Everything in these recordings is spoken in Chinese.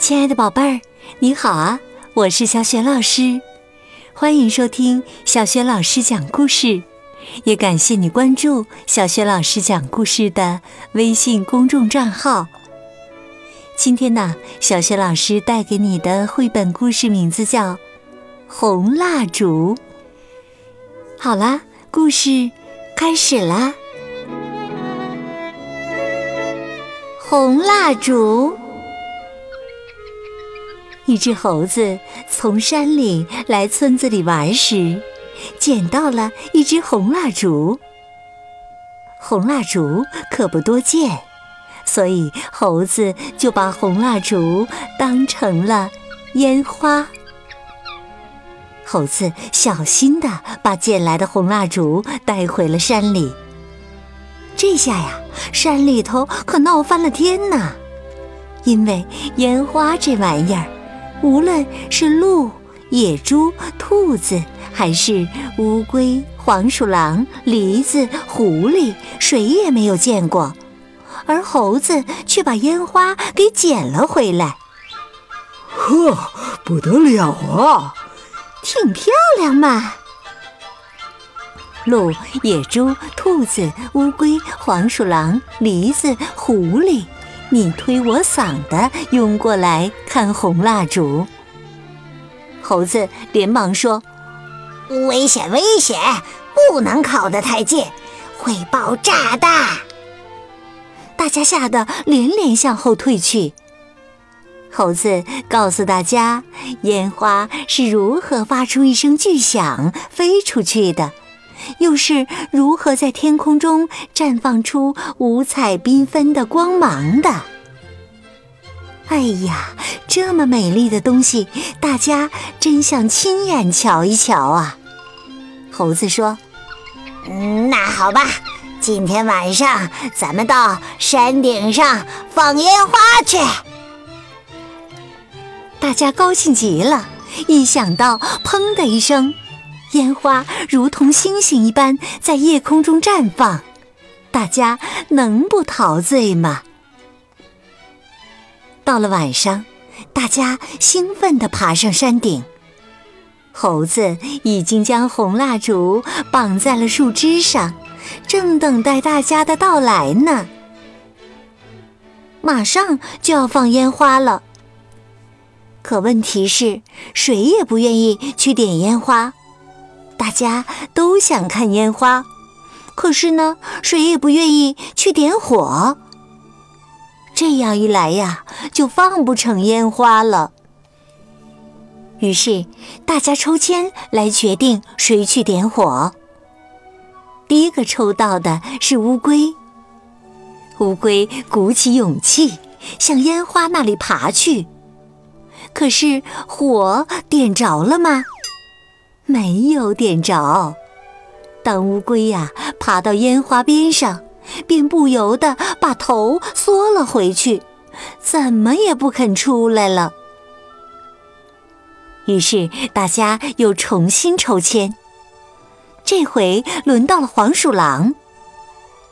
亲爱的宝贝儿，你好啊！我是小雪老师，欢迎收听小雪老师讲故事，也感谢你关注小雪老师讲故事的微信公众账号。今天呢，小雪老师带给你的绘本故事名字叫《红蜡烛》。好啦，故事开始啦！红蜡烛。一只猴子从山里来村子里玩时，捡到了一支红蜡烛。红蜡烛可不多见，所以猴子就把红蜡烛当成了烟花。猴子小心地把捡来的红蜡烛带回了山里。这下呀，山里头可闹翻了天呐！因为烟花这玩意儿。无论是鹿、野猪、兔子，还是乌龟、黄鼠狼、狸子、狐狸，谁也没有见过，而猴子却把烟花给捡了回来。呵，不得了啊！挺漂亮嘛！鹿、野猪、兔子、乌龟、黄鼠狼、狸子、狐狸。你推我搡的拥过来看红蜡烛，猴子连忙说：“危险，危险，不能靠得太近，会爆炸的。”大家吓得连连向后退去。猴子告诉大家，烟花是如何发出一声巨响飞出去的。又是如何在天空中绽放出五彩缤纷的光芒的？哎呀，这么美丽的东西，大家真想亲眼瞧一瞧啊！猴子说：“嗯那好吧，今天晚上咱们到山顶上放烟花去。”大家高兴极了，一想到“砰”的一声。烟花如同星星一般在夜空中绽放，大家能不陶醉吗？到了晚上，大家兴奋地爬上山顶。猴子已经将红蜡烛绑在了树枝上，正等待大家的到来呢。马上就要放烟花了，可问题是，谁也不愿意去点烟花。大家都想看烟花，可是呢，谁也不愿意去点火。这样一来呀，就放不成烟花了。于是大家抽签来决定谁去点火。第一个抽到的是乌龟。乌龟鼓起勇气向烟花那里爬去，可是火点着了吗？没有点着。当乌龟呀爬到烟花边上，便不由得把头缩了回去，怎么也不肯出来了。于是大家又重新抽签，这回轮到了黄鼠狼。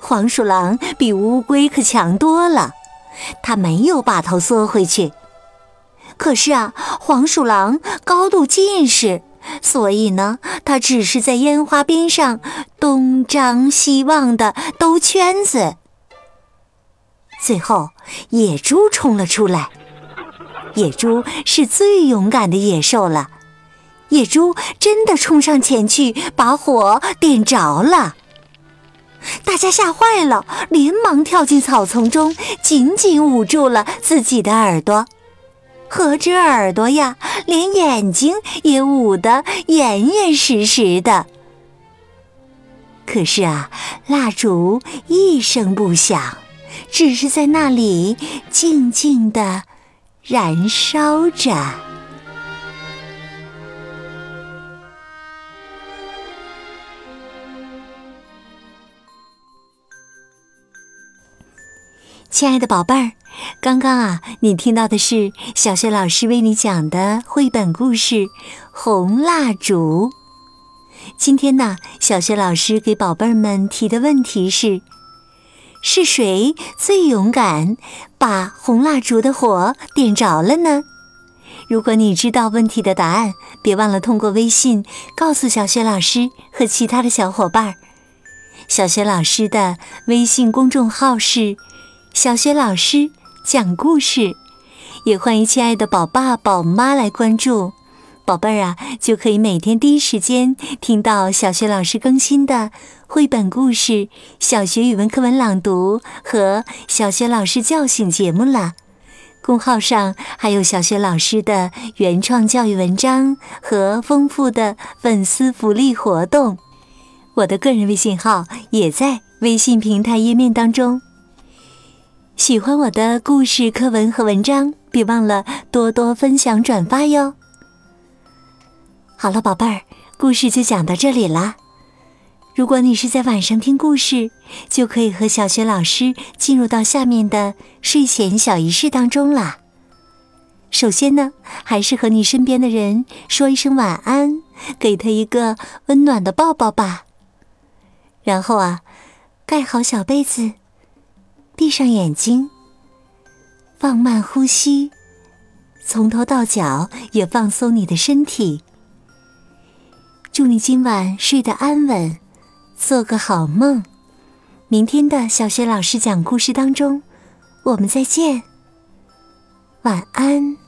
黄鼠狼比乌龟可强多了，它没有把头缩回去。可是啊，黄鼠狼高度近视。所以呢，他只是在烟花边上东张西望的兜圈子。最后，野猪冲了出来。野猪是最勇敢的野兽了。野猪真的冲上前去，把火点着了。大家吓坏了，连忙跳进草丛中，紧紧捂住了自己的耳朵。何止耳朵呀，连眼睛也捂得严严实实的。可是啊，蜡烛一声不响，只是在那里静静的燃烧着。亲爱的宝贝儿。刚刚啊，你听到的是小雪老师为你讲的绘本故事《红蜡烛》。今天呢，小雪老师给宝贝儿们提的问题是：是谁最勇敢，把红蜡烛的火点着了呢？如果你知道问题的答案，别忘了通过微信告诉小雪老师和其他的小伙伴。小雪老师的微信公众号是“小雪老师讲故事”，也欢迎亲爱的宝爸宝妈来关注。宝贝儿啊，就可以每天第一时间听到小学老师更新的绘本故事、小学语文课文朗读和小学老师叫醒节目了。公号上还有小学老师的原创教育文章和丰富的粉丝福利活动。我的个人微信号也在微信平台页面当中。喜欢我的故事、课文和文章，别忘了多多分享、转发哟。好了，宝贝儿，故事就讲到这里啦。如果你是在晚上听故事，就可以和小学老师进入到下面的睡前小仪式当中啦。首先呢，还是和你身边的人说一声晚安，给他一个温暖的抱抱吧。然后啊，盖好小被子，闭上眼睛，放慢呼吸，从头到脚也放松你的身体。祝你今晚睡得安稳，做个好梦。明天的小学老师讲故事当中，我们再见。晚安。